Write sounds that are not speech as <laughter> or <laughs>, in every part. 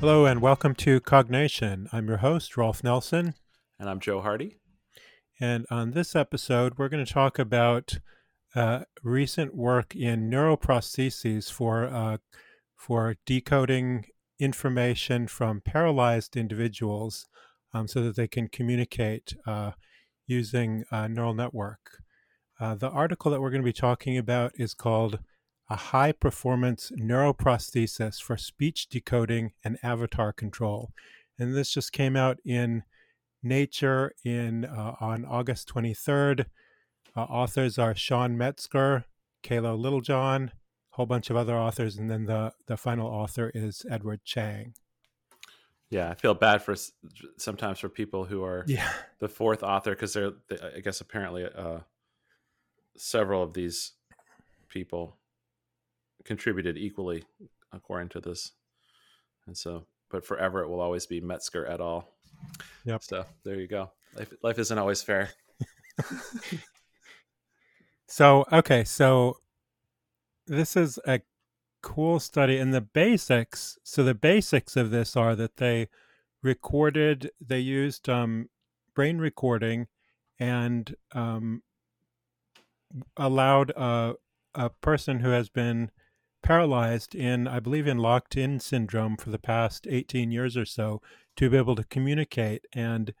Hello and welcome to Cognation. I'm your host, Rolf Nelson. And I'm Joe Hardy. And on this episode, we're going to talk about uh, recent work in neuroprostheses for, uh, for decoding information from paralyzed individuals um, so that they can communicate uh, using a neural network. Uh, the article that we're going to be talking about is called a high performance neuroprosthesis for speech decoding and avatar control. And this just came out in Nature in uh, on August 23rd. Uh, authors are Sean Metzger, Kayla Littlejohn, a whole bunch of other authors, and then the, the final author is Edward Chang. Yeah, I feel bad for sometimes for people who are yeah. the fourth author because they're, they, I guess, apparently uh, several of these people contributed equally according to this. And so, but forever it will always be Metzger et al. Yep. So there you go. Life, life isn't always fair. <laughs> so, okay. So this is a cool study. And the basics, so the basics of this are that they recorded, they used um, brain recording and um, allowed a, a person who has been paralyzed in, I believe, in locked in syndrome for the past 18 years or so to be able to communicate and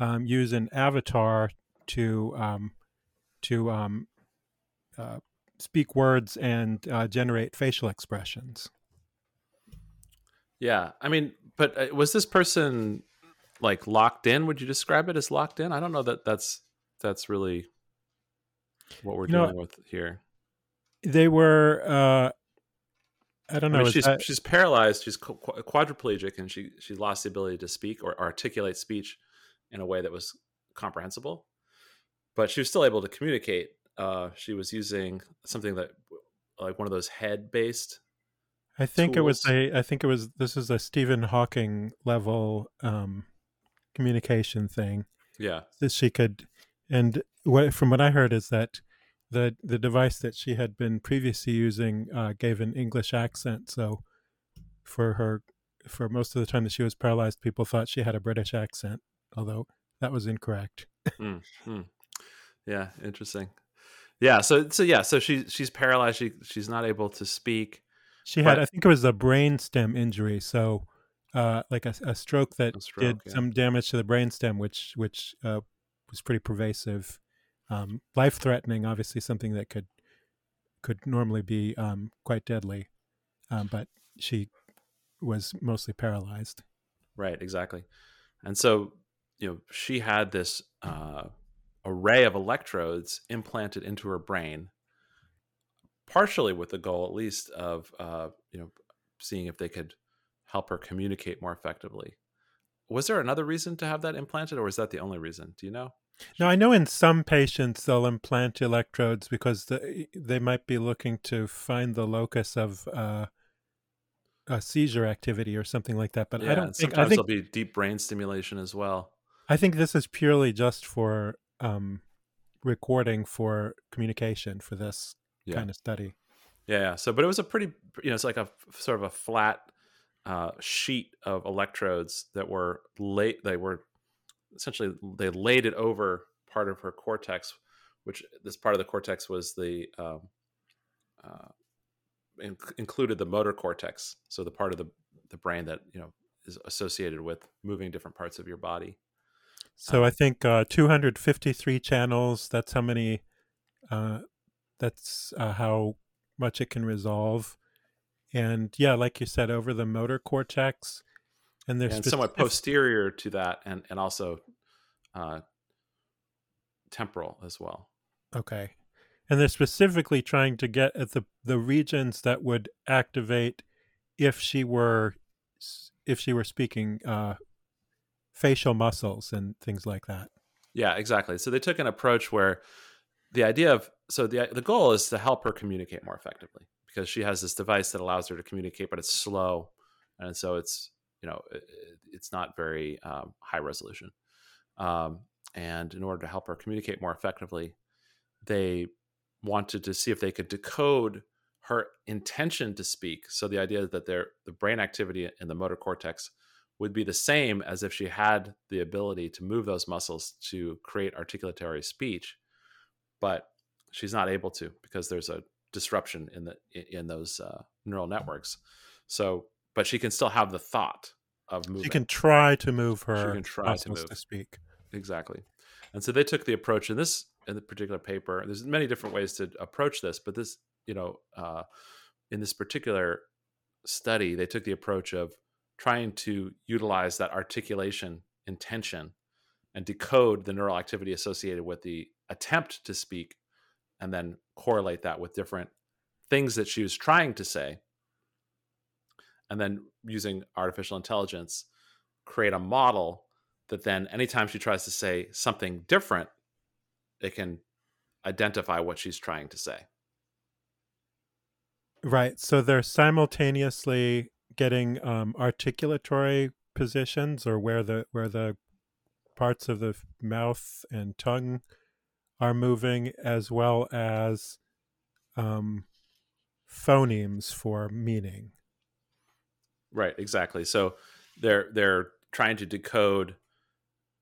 um, use an avatar to um, to um, uh, speak words and uh, generate facial expressions. Yeah, I mean, but uh, was this person like locked in? Would you describe it as locked in? I don't know that that's that's really what we're you dealing know, with here. They were uh, I don't know. I mean, she's that... she's paralyzed. She's quadriplegic, and she she lost the ability to speak or articulate speech in a way that was comprehensible. But she was still able to communicate. Uh, she was using something that, like one of those head based. I think tools. it was a. I think it was. This is a Stephen Hawking level um, communication thing. Yeah, that she could, and what from what I heard is that the the device that she had been previously using uh, gave an English accent. So for her, for most of the time that she was paralyzed, people thought she had a British accent, although that was incorrect. mm, mm. Yeah, interesting. Yeah, so so yeah, so she she's paralyzed. She she's not able to speak. She had, I think it was a brain stem injury. So, uh, like a, a stroke that a stroke, did yeah. some damage to the brain stem, which which uh, was pretty pervasive um, life threatening. Obviously, something that could could normally be um, quite deadly, um, but she was mostly paralyzed. Right, exactly. And so, you know, she had this uh, array of electrodes implanted into her brain, partially with the goal, at least, of uh, you know, seeing if they could help her communicate more effectively. Was there another reason to have that implanted, or was that the only reason? Do you know? Now, I know in some patients they'll implant electrodes because the, they might be looking to find the locus of uh, a seizure activity or something like that. But yeah, I don't think. Sometimes I think, there'll be deep brain stimulation as well. I think this is purely just for um, recording for communication for this yeah. kind of study. Yeah, yeah. So, but it was a pretty, you know, it's like a sort of a flat uh, sheet of electrodes that were late. They were essentially they laid it over part of her cortex, which this part of the cortex was the um, uh, in, included the motor cortex, so the part of the the brain that you know is associated with moving different parts of your body. So um, I think uh, 253 channels. That's how many. Uh, that's uh, how much it can resolve. And yeah, like you said, over the motor cortex, and they're and somewhat posterior to that, and and also uh, temporal as well. Okay, and they're specifically trying to get at the the regions that would activate if she were if she were speaking uh, facial muscles and things like that. Yeah, exactly. So they took an approach where the idea of so the the goal is to help her communicate more effectively because she has this device that allows her to communicate, but it's slow, and so it's you know it, it's not very um, high resolution. Um, and in order to help her communicate more effectively, they wanted to see if they could decode her intention to speak. So the idea is that their the brain activity in the motor cortex would be the same as if she had the ability to move those muscles to create articulatory speech, but she's not able to because there's a disruption in the in those uh, neural networks. So, but she can still have the thought of moving. She can try to move her. She can try to move to speak. Exactly, and so they took the approach in this in the particular paper. There's many different ways to approach this, but this, you know, uh, in this particular study, they took the approach of trying to utilize that articulation intention and decode the neural activity associated with the attempt to speak and then correlate that with different things that she was trying to say and then using artificial intelligence create a model that then anytime she tries to say something different it can identify what she's trying to say. Right so they're simultaneously getting um, articulatory positions or where the where the parts of the mouth and tongue are moving as well as um, phonemes for meaning right exactly. So they're they're trying to decode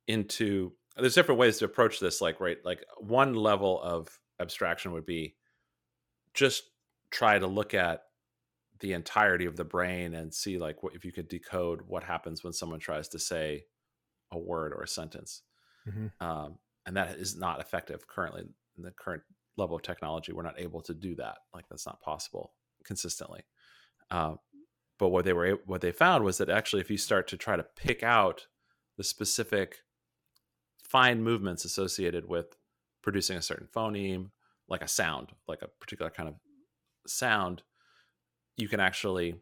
into there's different ways to approach this like right like one level of abstraction would be just try to look at the entirety of the brain and see like what, if you could decode what happens when someone tries to say a word or a sentence. Mm-hmm. um, and that is not effective currently in the current level of technology. We're not able to do that. Like that's not possible consistently. Uh, but what they were what they found was that actually if you start to try to pick out the specific fine movements associated with producing a certain phoneme like a sound like a particular kind of sound you can actually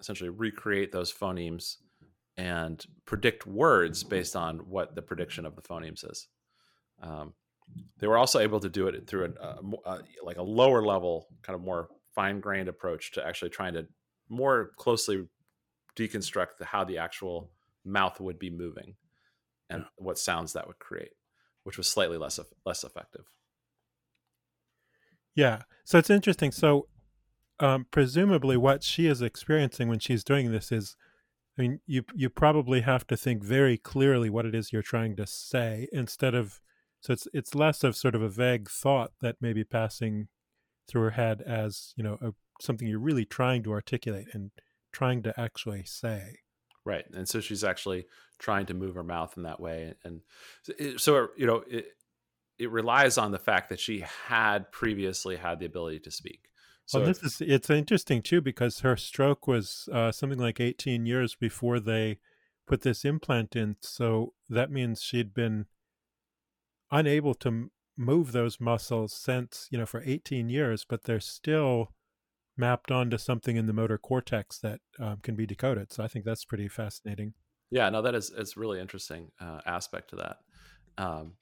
essentially recreate those phonemes and predict words based on what the prediction of the phonemes is. Um, they were also able to do it through a, a, a like a lower level, kind of more fine grained approach to actually trying to more closely deconstruct the, how the actual mouth would be moving and yeah. what sounds that would create, which was slightly less less effective. Yeah, so it's interesting. So um, presumably what she is experiencing when she's doing this is i mean you you probably have to think very clearly what it is you're trying to say instead of so it's it's less of sort of a vague thought that may be passing through her head as you know a, something you're really trying to articulate and trying to actually say right and so she's actually trying to move her mouth in that way and so you know it it relies on the fact that she had previously had the ability to speak so well, this is it's interesting too because her stroke was uh, something like 18 years before they put this implant in. So that means she'd been unable to move those muscles since you know for 18 years, but they're still mapped onto something in the motor cortex that um, can be decoded. So I think that's pretty fascinating. Yeah, no, that is it's really interesting uh, aspect to that. Um,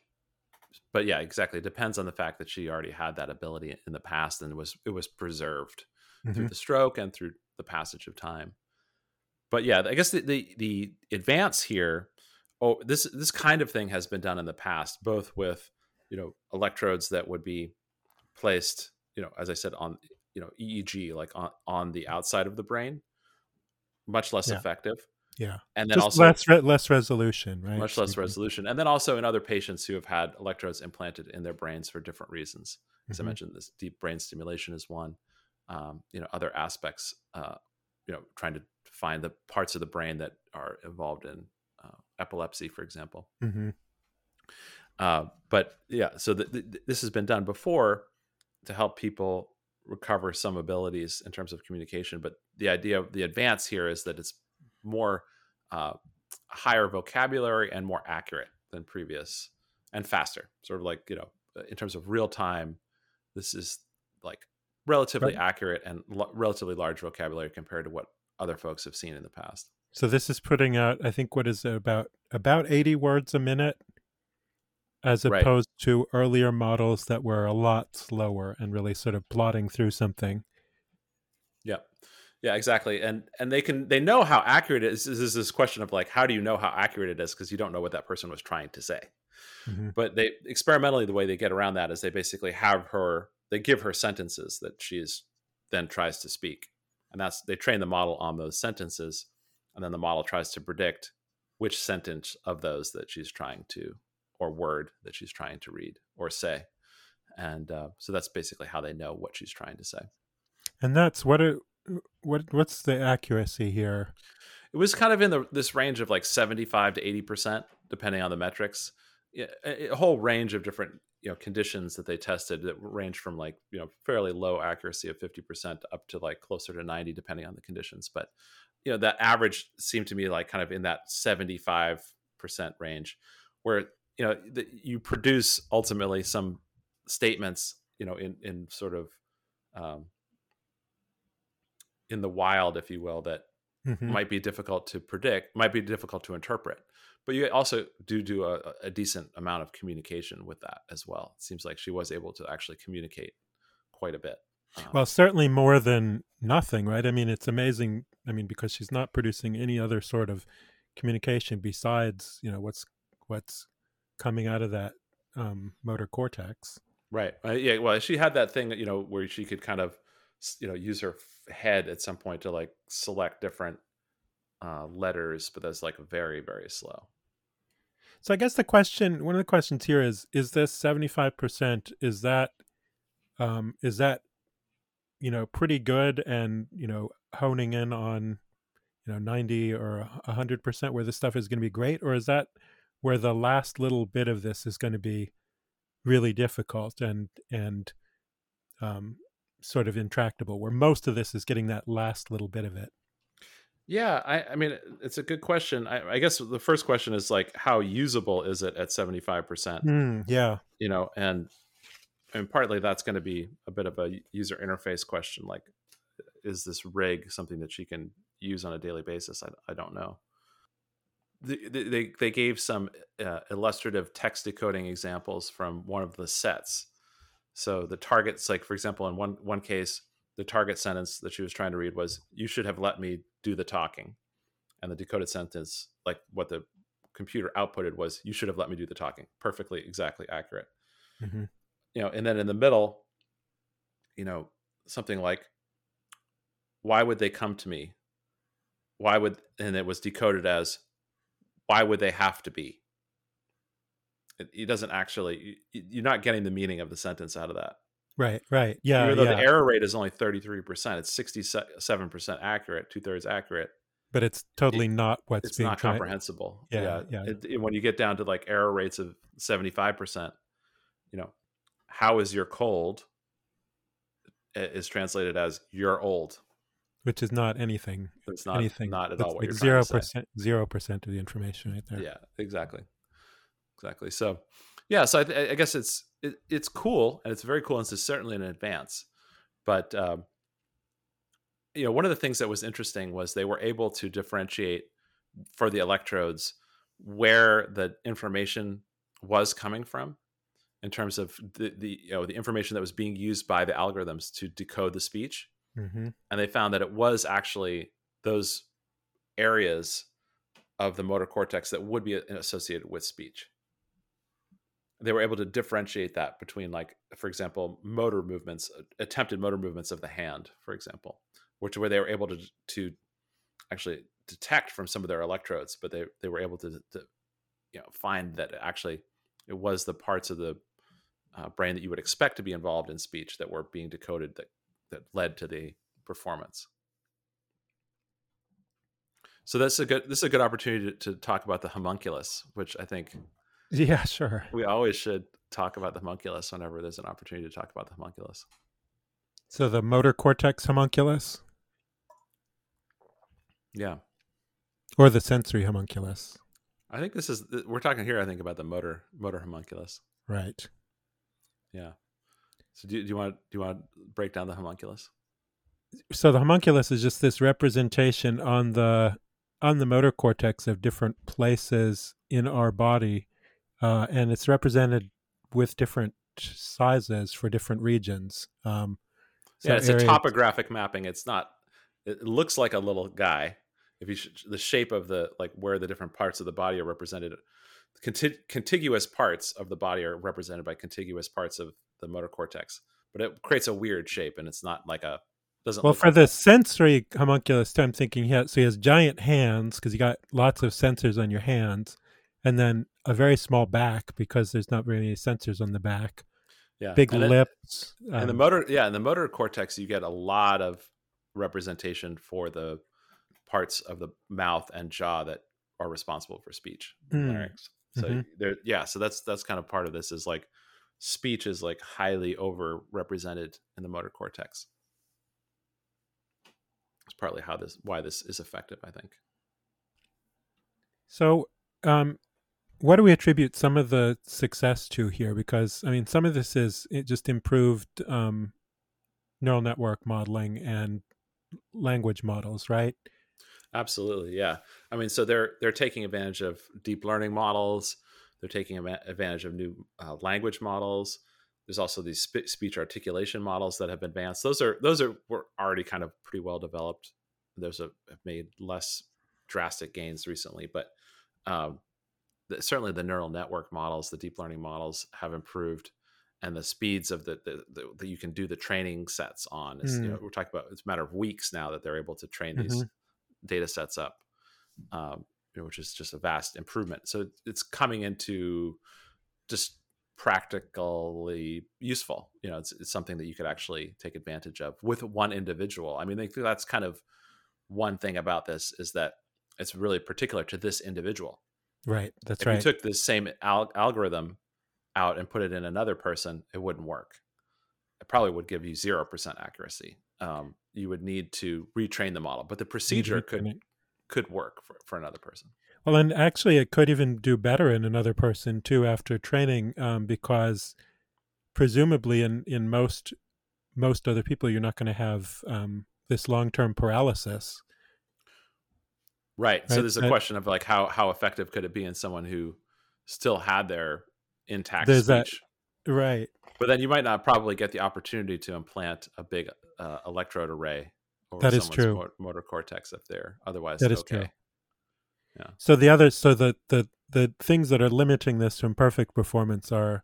but yeah, exactly. It depends on the fact that she already had that ability in the past and was it was preserved mm-hmm. through the stroke and through the passage of time. But yeah, I guess the, the the advance here, oh, this this kind of thing has been done in the past, both with you know electrodes that would be placed, you know, as I said on you know EEG like on on the outside of the brain, much less yeah. effective yeah, and then Just also less re- less resolution, right? Much less resolution, and then also in other patients who have had electrodes implanted in their brains for different reasons. As mm-hmm. I mentioned, this deep brain stimulation is one. Um, you know, other aspects. Uh, you know, trying to find the parts of the brain that are involved in uh, epilepsy, for example. Mm-hmm. Uh, but yeah, so the, the, this has been done before to help people recover some abilities in terms of communication. But the idea of the advance here is that it's more uh, higher vocabulary and more accurate than previous and faster. Sort of like you know, in terms of real time, this is like relatively right. accurate and lo- relatively large vocabulary compared to what other folks have seen in the past. So this is putting out, I think, what is it about about eighty words a minute, as opposed to earlier models that were a lot slower and really sort of plodding through something. Yeah. Yeah, exactly. And and they can they know how accurate it is. This is this question of like how do you know how accurate it is because you don't know what that person was trying to say. Mm-hmm. But they experimentally the way they get around that is they basically have her they give her sentences that she's then tries to speak. And that's they train the model on those sentences, and then the model tries to predict which sentence of those that she's trying to, or word that she's trying to read or say. And uh, so that's basically how they know what she's trying to say. And that's what it, what what's the accuracy here? It was kind of in the this range of like seventy five to eighty percent, depending on the metrics. A, a whole range of different you know conditions that they tested that range from like you know fairly low accuracy of 50% up to like closer to 90 depending on the conditions but you know that average seemed to me like kind of in that 75% range where you know the, you produce ultimately some statements you know in in sort of um, in the wild if you will that mm-hmm. might be difficult to predict might be difficult to interpret but you also do do a, a, decent amount of communication with that as well it seems like she was able to actually communicate quite a bit um, well certainly more than nothing right i mean it's amazing i mean because she's not producing any other sort of communication besides you know what's what's coming out of that um, motor cortex right uh, yeah well she had that thing you know where she could kind of you know use her head at some point to like select different uh, letters, but that's like very very slow. So I guess the question, one of the questions here is: Is this seventy five percent? Is that um, is that you know pretty good, and you know honing in on you know ninety or hundred percent where this stuff is going to be great, or is that where the last little bit of this is going to be really difficult and and um, sort of intractable, where most of this is getting that last little bit of it? Yeah, I, I mean, it's a good question. I, I, guess the first question is like, how usable is it at seventy five percent? Hmm, yeah, you know, and and partly that's going to be a bit of a user interface question. Like, is this rig something that she can use on a daily basis? I, I don't know. They, they they gave some uh, illustrative text decoding examples from one of the sets. So the targets, like for example, in one one case, the target sentence that she was trying to read was you should have let me do the talking and the decoded sentence like what the computer outputted was you should have let me do the talking perfectly exactly accurate mm-hmm. you know and then in the middle you know something like why would they come to me why would and it was decoded as why would they have to be it, it doesn't actually you're not getting the meaning of the sentence out of that Right, right. Yeah. Even though yeah. the error rate is only 33%, it's 67% accurate, two thirds accurate. But it's totally it, not what's it's being not tried. comprehensible. Yeah. Yeah. yeah. It, when you get down to like error rates of 75%, you know, how is your cold eh, is translated as you're old. Which is not anything. It's not anything. Not at all like zero percent, zero percent of the information right there. Yeah, exactly, exactly. So, yeah. So I, I guess it's it, it's cool and it's very cool and it's certainly an advance but um, you know one of the things that was interesting was they were able to differentiate for the electrodes where the information was coming from in terms of the, the you know the information that was being used by the algorithms to decode the speech mm-hmm. and they found that it was actually those areas of the motor cortex that would be associated with speech they were able to differentiate that between like for example motor movements attempted motor movements of the hand for example which where they were able to to actually detect from some of their electrodes but they they were able to, to you know find that actually it was the parts of the uh, brain that you would expect to be involved in speech that were being decoded that that led to the performance so that's a good this is a good opportunity to, to talk about the homunculus which i think Yeah, sure. We always should talk about the homunculus whenever there's an opportunity to talk about the homunculus. So the motor cortex homunculus? Yeah. Or the sensory homunculus. I think this is we're talking here I think about the motor motor homunculus. Right. Yeah. So do, do you want do you want to break down the homunculus? So the homunculus is just this representation on the on the motor cortex of different places in our body uh, and it's represented with different sizes for different regions. Um, so yeah, it's a topographic mapping. It's not. It looks like a little guy. If you sh- the shape of the like where the different parts of the body are represented, Conti- contiguous parts of the body are represented by contiguous parts of the motor cortex. But it creates a weird shape, and it's not like a Doesn't Well, for like the that. sensory homunculus, I'm thinking he has, so he has giant hands because you got lots of sensors on your hands, and then a very small back because there's not really any sensors on the back. yeah, Big and lips. and the um, motor yeah in the motor cortex you get a lot of representation for the parts of the mouth and jaw that are responsible for speech Mm, so mhm. there yeah so that's that's kind of part of this is like speech is like highly over represented in the motor cortex it's partly how this why this is effective i think So, um, what do we attribute some of the success to here? Because I mean, some of this is it just improved um, neural network modeling and language models, right? Absolutely, yeah. I mean, so they're they're taking advantage of deep learning models. They're taking advantage of new uh, language models. There's also these spe- speech articulation models that have advanced. Those are those are were already kind of pretty well developed. Those have, made less drastic gains recently, but um, the, certainly the neural network models, the deep learning models, have improved, and the speeds of the, the, the that you can do the training sets on is you Mm. know we're talking about it's a matter of weeks now that they're able to train these data sets up, um, you which is just a vast improvement. So it's coming into just practically useful. You know, it's, it's something that you could actually take advantage of with one individual. I mean, that's kind of one thing about this is that it's really particular to this individual. Right. That's if right. If you took this same al- algorithm out and put it in another person, it wouldn't work. It probably would give you zero percent accuracy. Um, you would need to retrain the model, but the procedure could. Could work for, for another person. Well, and actually, it could even do better in another person too after training, um, because presumably, in in most most other people, you're not going to have um, this long term paralysis. Right. So there's a that- question of like how how effective could it be in someone who still had their intact There's that- speech, Right. but then you might not probably get the opportunity to implant a big uh, electrode array over That is true. mo- motor cortex if they're otherwise That is okay. true. Yeah. So the other, so the the the things that are limiting this to imperfect performance are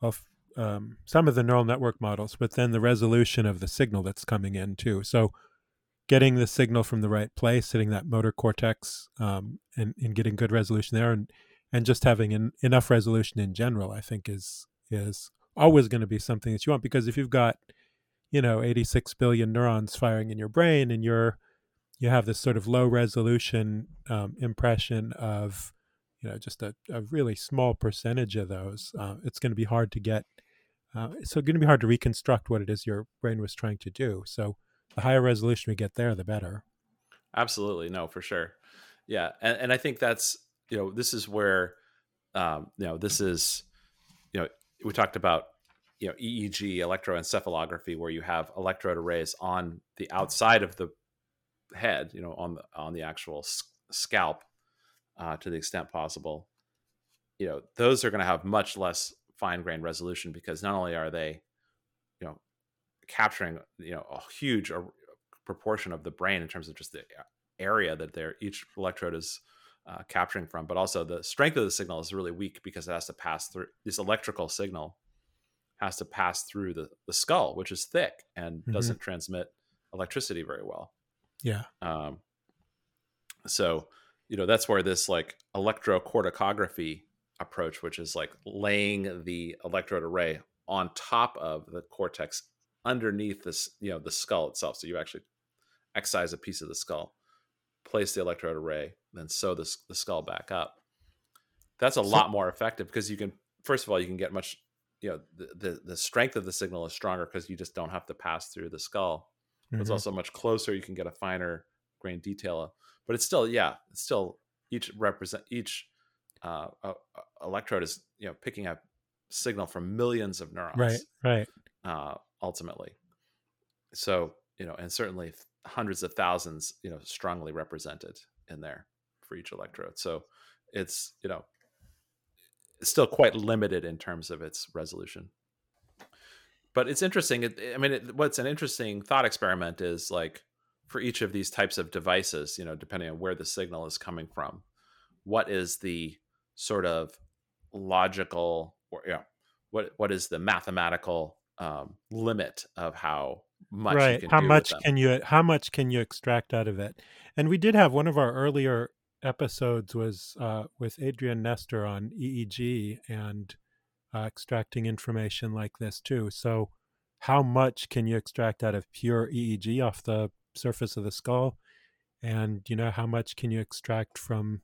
of um, some of the neural network models, but then the resolution of the signal that's coming in too. So getting the signal from the right place, hitting that motor cortex, um, and and getting good resolution there, and and just having en- enough resolution in general, I think is is always going to be something that you want because if you've got you know 86 billion neurons firing in your brain and you're you have this sort of low resolution um, impression of you know just a, a really small percentage of those uh, it's going to be hard to get uh, it's going to be hard to reconstruct what it is your brain was trying to do. So the higher resolution we get there the better. Absolutely, no, for sure. Yeah, and, and I think that's you know this is where um, you know this is you know we talked about you know EEG electroencephalography where you have electrode arrays on the outside of the head, you know, on the on the actual scalp uh, to the extent possible. You know, those are going to have much less fine grained resolution because not only are they you know capturing you know a huge proportion of the brain in terms of just the area that they're each electrode is uh, capturing from, but also the strength of the signal is really weak because it has to pass through this electrical signal has to pass through the, the skull, which is thick and Mhm. doesn't transmit electricity very well. yeah Um, so, you know, that's where this like electrocorticography approach, which is like laying the electrode array on top of the cortex underneath this, you know, the skull itself. So you actually excise a piece of the skull, place the electrode array, then sew the, the skull back up. That's a So- lot more effective because you can, first of all, you can get much, you know, the, the, the strength of the signal is stronger because you just don't have to pass through the skull. It's Mhm. also much closer you can get a finer grain detail but it's still yeah it's still each represent each uh, uh, uh, electrode is you know picking up signal from millions of neurons right. right uh, ultimately. So you know and certainly hundreds of thousands you know strongly represented in there for each electrode. So it's you know it's still quite limited in terms of its resolution but it's interesting it, i mean it, what's an interesting thought experiment is like for each of these types of devices you know depending on where the signal is coming from what is the sort of logical or yeah what what is the mathematical um, limit of how much right. you can how much can you how much can you extract out of it? And we did have one of our earlier episodes was uh, with Adrian Nestor on EEG and uh, extracting information like this too. So, how much can you extract out of pure EEG off the surface of the skull? And you know how much can you extract from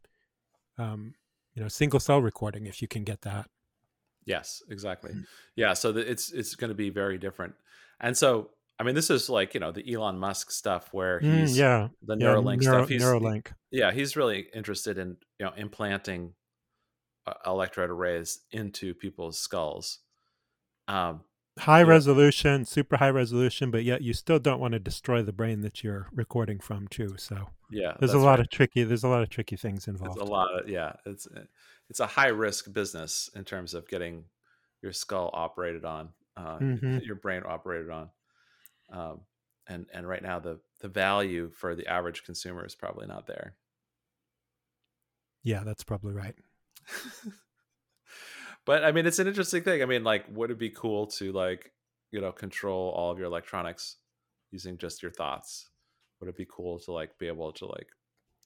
um, you know single cell recording if you can get that? Yes, exactly. Mhm. Yeah, so the, it's it's going to be very different. And so, I mean, this is like you know the Elon Musk stuff where Mm, he's yeah, the yeah, Neuralink Neuro, stuff. He's Neuralink. yeah, he's really interested in you know implanting uh, electrode arrays into people's skulls. Um, high Yeah. resolution, super high resolution, but yet you still don't want to destroy the brain that you're recording from too. So yeah, there's a lot right. of tricky. There's a lot of tricky things It's involved. a lot of yeah. It's uh, it's a high risk business in terms of getting your skull operated on, uh, Mhm. your brain operated on, um, and and right now the the value for the average consumer is probably not there. Yeah, that's probably right. <laughs> but I mean, it's an interesting thing. I mean, like, would it be cool to like you know control all of your electronics using just your thoughts? Would it be cool to like be able to like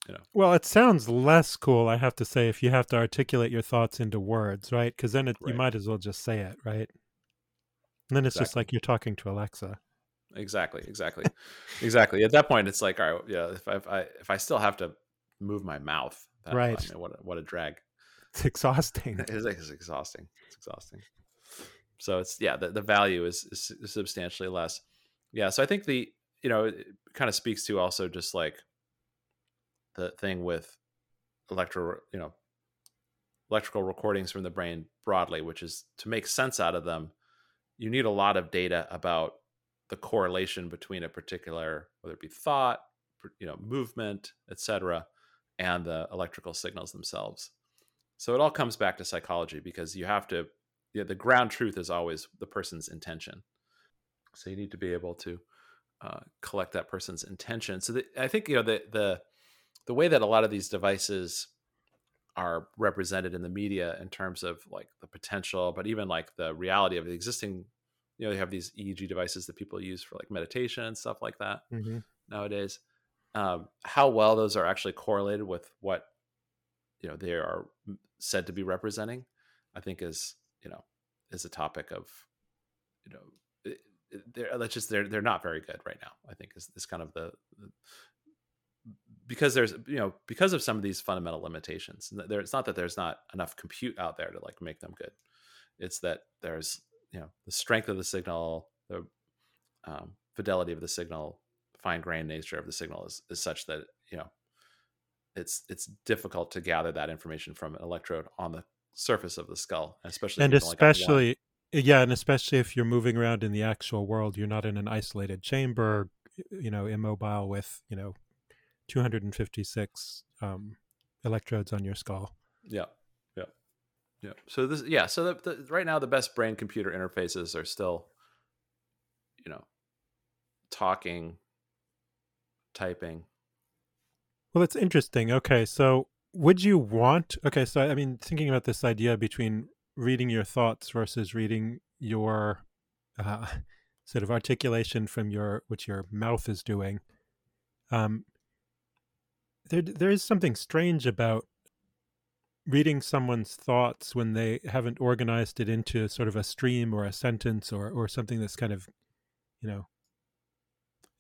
you know. Well, it sounds less cool, I have to say, if you have to articulate your thoughts into words, right? Because then it, you might as well just say it, right? And then it's just like you're talking to Alexa. Exactly exactly exactly at that point it's like all right yeah if I if I, if I still have to move my mouth that, Right. I mean, what a, what a drag It's exhausting. it's, it's exhausting it's exhausting so it's yeah the, the value is, is substantially less yeah so i think the you know it kind of speaks to also just like the thing with electro you know electrical recordings from the brain broadly which is to make sense out of them you need a lot of data about the correlation between a particular whether it be thought you know movement etc and the electrical signals themselves. So it all comes back to psychology because you have to yeah, the ground truth is always the person's intention. So you need to be able to uh, collect that person's intention. So the, i think you know the the the way that a lot of these devices are represented in the media in terms of like the potential but even like the reality of the existing you know you have these eeg devices that people use for like meditation and stuff like that hmm nowadays. Um, how well those are actually correlated with what you know they are said to be representing i think is you know is a topic of you know it- it- they're let's just they're they're not very good right now i think is, is kind of the, the because there's you know because of some of these fundamental limitations there it's not that there's not enough compute out there to like make them good. It's that there's you know the strength of the signal the um, fidelity of the signal fine grained nature of the signal is, is such that you know it's it's difficult to gather that information from an electrode on the surface of the skull especially And you've only got one. especially, yeah, and especially if you're moving around in the actual world, you're not in an isolated chamber, you know, immobile with, you know, 256 um, electrodes on your skull. Yeah, yeah. So this, yeah. So the, the, right now, the best brain computer interfaces are still, you know, talking, typing. Well, it's interesting. Okay, so would you want? Okay, so I mean, thinking about this idea between reading your thoughts versus reading your uh, <laughs> sort of articulation from your what your mouth is doing. Um, there, there is something strange about reading someone's thoughts when they haven't organized it into sort of a stream or a sentence or or something that's kind of, you know,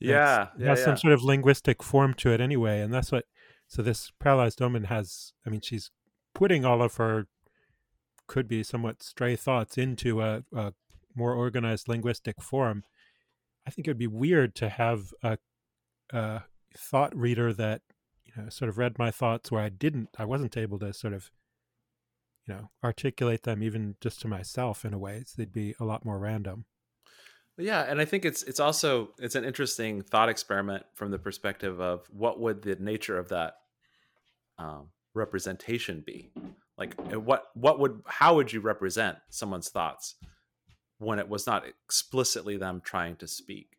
Yeah, yeah, has yeah. some sort of linguistic form to it anyway and that's what so this paralyzed woman has i mean she's putting all of her could be somewhat stray thoughts into a, a more organized linguistic form i think it would be weird to have a, a thought reader that you know sort of read my thoughts where i didn't i wasn't able to sort of you know articulate them even just to myself in a way so they'd be a lot more random Yeah, and I think it's it's also it's an interesting thought experiment from the perspective of what would the nature of that um, representation be? Like, uh, what what would how would you represent someone's thoughts when it was not explicitly them trying to speak?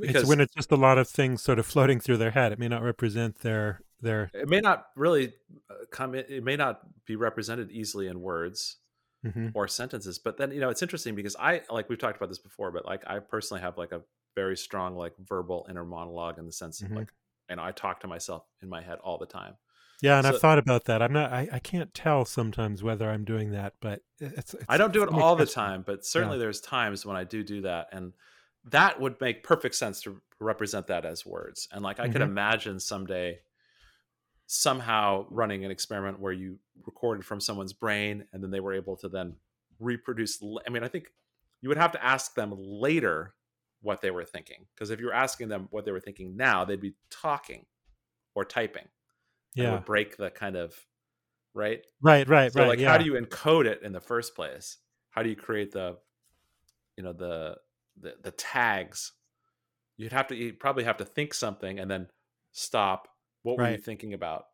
it's when it's just a lot of things sort of floating through their head it may not represent their their it may not really uh, come. in- It may not be represented easily in words Mhm. or sentences. But then you know it's interesting because I like we've talked about this before, but like I personally have like a very strong like verbal inner monologue in the sense Mhm. of like and I talk to myself in my head all the time. Yeah, and So- I've thought about that. I'm not. I, I can't tell sometimes whether I'm doing that, but it's. it's I don't do it all the time, but certainly there's times when I do do that, and that would make perfect sense to represent that as words. And like I could Mhm. imagine someday somehow running an experiment where you recorded from someone's brain and then they were able to then reproduce. i mean, I think you would have to ask them later what they were thinking because if you're asking them what they were thinking now, they'd be talking or typing. Yeah. would break the kind of right Right. Right. so right. like yeah. how do you encode it in the first place how do you create the you know the the, the tags you'd have to you probably have to think something and then stop what were you thinking about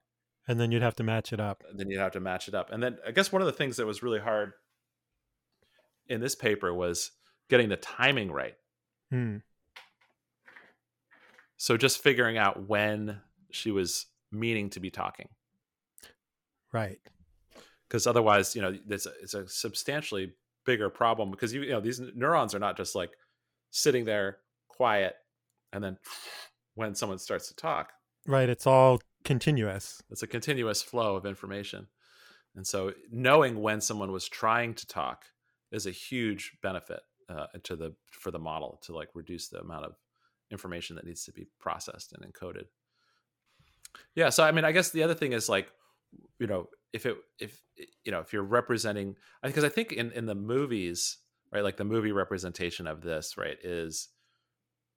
And then you'd have to match it up. and then you'd have to match it up and then i guess one of the things that was really hard in this paper was getting the timing right Hmm. so just figuring out when she was meaning to be talking Right. because otherwise, you know, it's a, it's a substantially bigger problem because you, you know these neurons are not just like sitting there quiet and then when someone starts to talk, Right. It's all continuous. it's a continuous flow of information, and so knowing when someone was trying to talk is a huge benefit uh, to the for the model to like reduce the amount of information that needs to be processed and encoded. Yeah, so I mean, I guess the other thing is like, you know, if it if you know if you're representing, because I think in in the movies, right, like the movie representation of this, right, is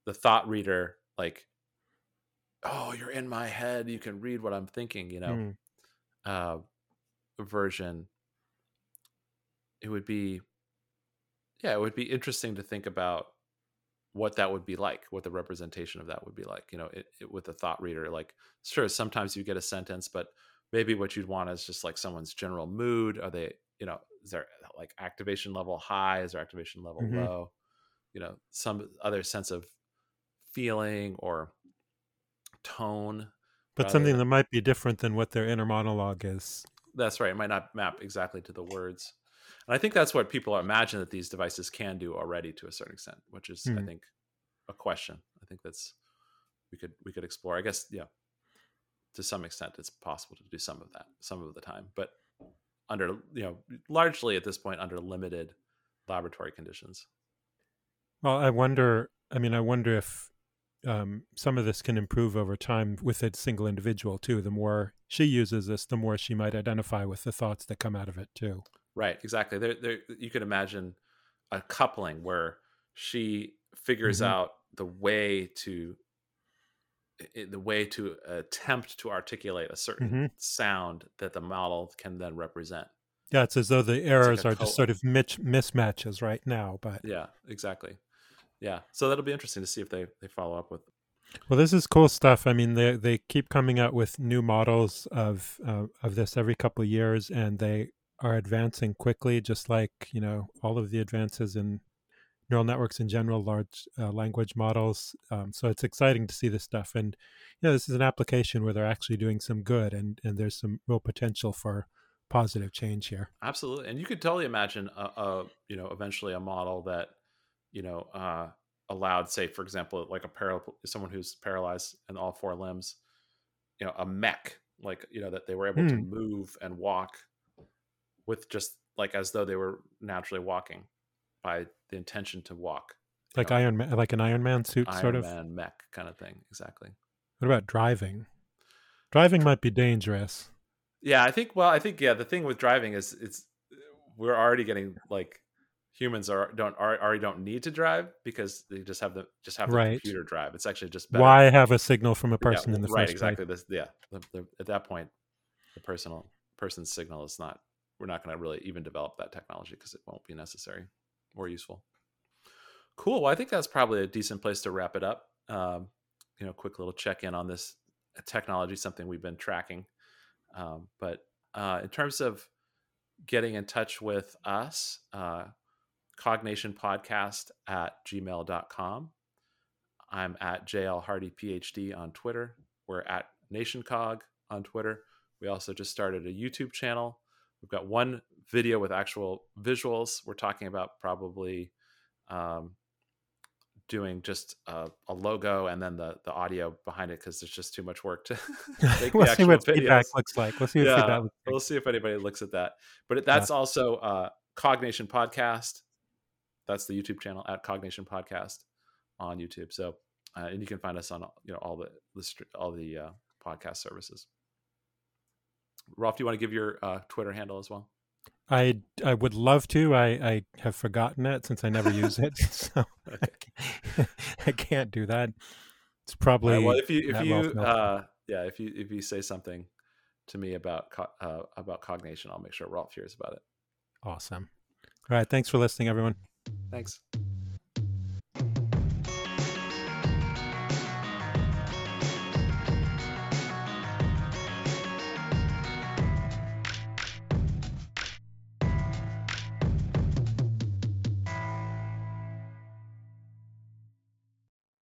the thought reader like, oh, you're in my head, you can read what I'm thinking, you know, Hmm. uh, version. It would be, yeah, it would be interesting to think about what that would be like, what the representation of that would be like, you know, it, it, with the thought reader. Like, sure, sometimes you get a sentence, but maybe what you'd want is just like someone's general mood. Are they, you know, is there like activation level high? Is their activation level Mhm. low? You know, some other sense of feeling or tone. But something than- that might be different than what their inner monologue is. That's right. It might not map exactly to the words. And I think that's what people imagine that these devices can do already to a certain extent, which is I Hmm. think a question. I think that's we could we could explore. I guess yeah. To some extent it's possible to do some of that some of the time, but under you know largely at this point under limited laboratory conditions. Well, I wonder. I mean, I wonder if um, some of this can improve over time with a single individual too. The more she uses this, the more she might identify with the thoughts that come out of it too. Right, exactly. There, there, you could imagine a coupling where she figures Mhm. out the way to the way to attempt to articulate a certain Mhm. sound that the model can then represent. Yeah, it's as though the errors a are just sort of mismatches right now. But Yeah, exactly. Yeah, so that'll be interesting to see if they they follow up with. well, this is cool stuff. I mean, they they keep coming out with new models of uh, of this every couple of years, and they are advancing quickly, just like you know all of the advances in neural networks in general, large uh, language models. Um, so it's exciting to see this stuff, and you know, this is an application where they're actually doing some good, and and there's some real potential for positive change here. Absolutely, and you could totally imagine a, a you know eventually a model that you know uh, allowed, say, for example, like a paral- someone who's paralyzed in all four limbs, you know, a mech, like you know that they were able to Hmm. move and walk with just like as though they were naturally walking by the intention to walk, Like know, Iron Man, like an Iron Man suit, Iron sort of. Man mech kind of thing. Exactly. What about driving? Driving might be dangerous. Yeah, I think. Well, I think yeah. The thing with driving is it's we're already getting like humans are don't are, already don't need to drive because they just have the just have the Right. computer drive. It's actually just better. Why have a signal from a Yeah, person in the right? first Exactly. This yeah. The, the, at that point, the personal person's signal is not. We're not going to really even develop that technology because it won't be necessary or useful. Cool. Well, I think that's probably a decent place to wrap it up. Um, you know, quick little check in on this technology, something we've been tracking. Um, but uh, in terms of getting in touch with us, uh, cognation podcast at gmail.com. I'm at JL Hardy PhD on Twitter. We're at NationCog on Twitter. We also just started a YouTube channel. We've got one video with actual visuals. We're talking about probably um, doing just a, a, logo and then the the audio behind it because there's just too much work to <laughs> make we'll see what videos. feedback looks like. We'll see what yeah, feedback looks like. We'll see if anybody looks at that. But that's yeah. also uh, Cognation Podcast. That's the YouTube channel at Cognation Podcast on YouTube. So uh, and you can find us on you know all the, the all the uh, podcast services. Rolf, do you want to give your uh, Twitter handle as well? I I would love to. I, I have forgotten it since I never use it, <laughs> so I can't do that. It's probably right, well if you if you uh, yeah if you if you say something to me about uh, about Cognation, I'll make sure Rolf hears about it. Awesome. All right, thanks for listening, everyone. Thanks.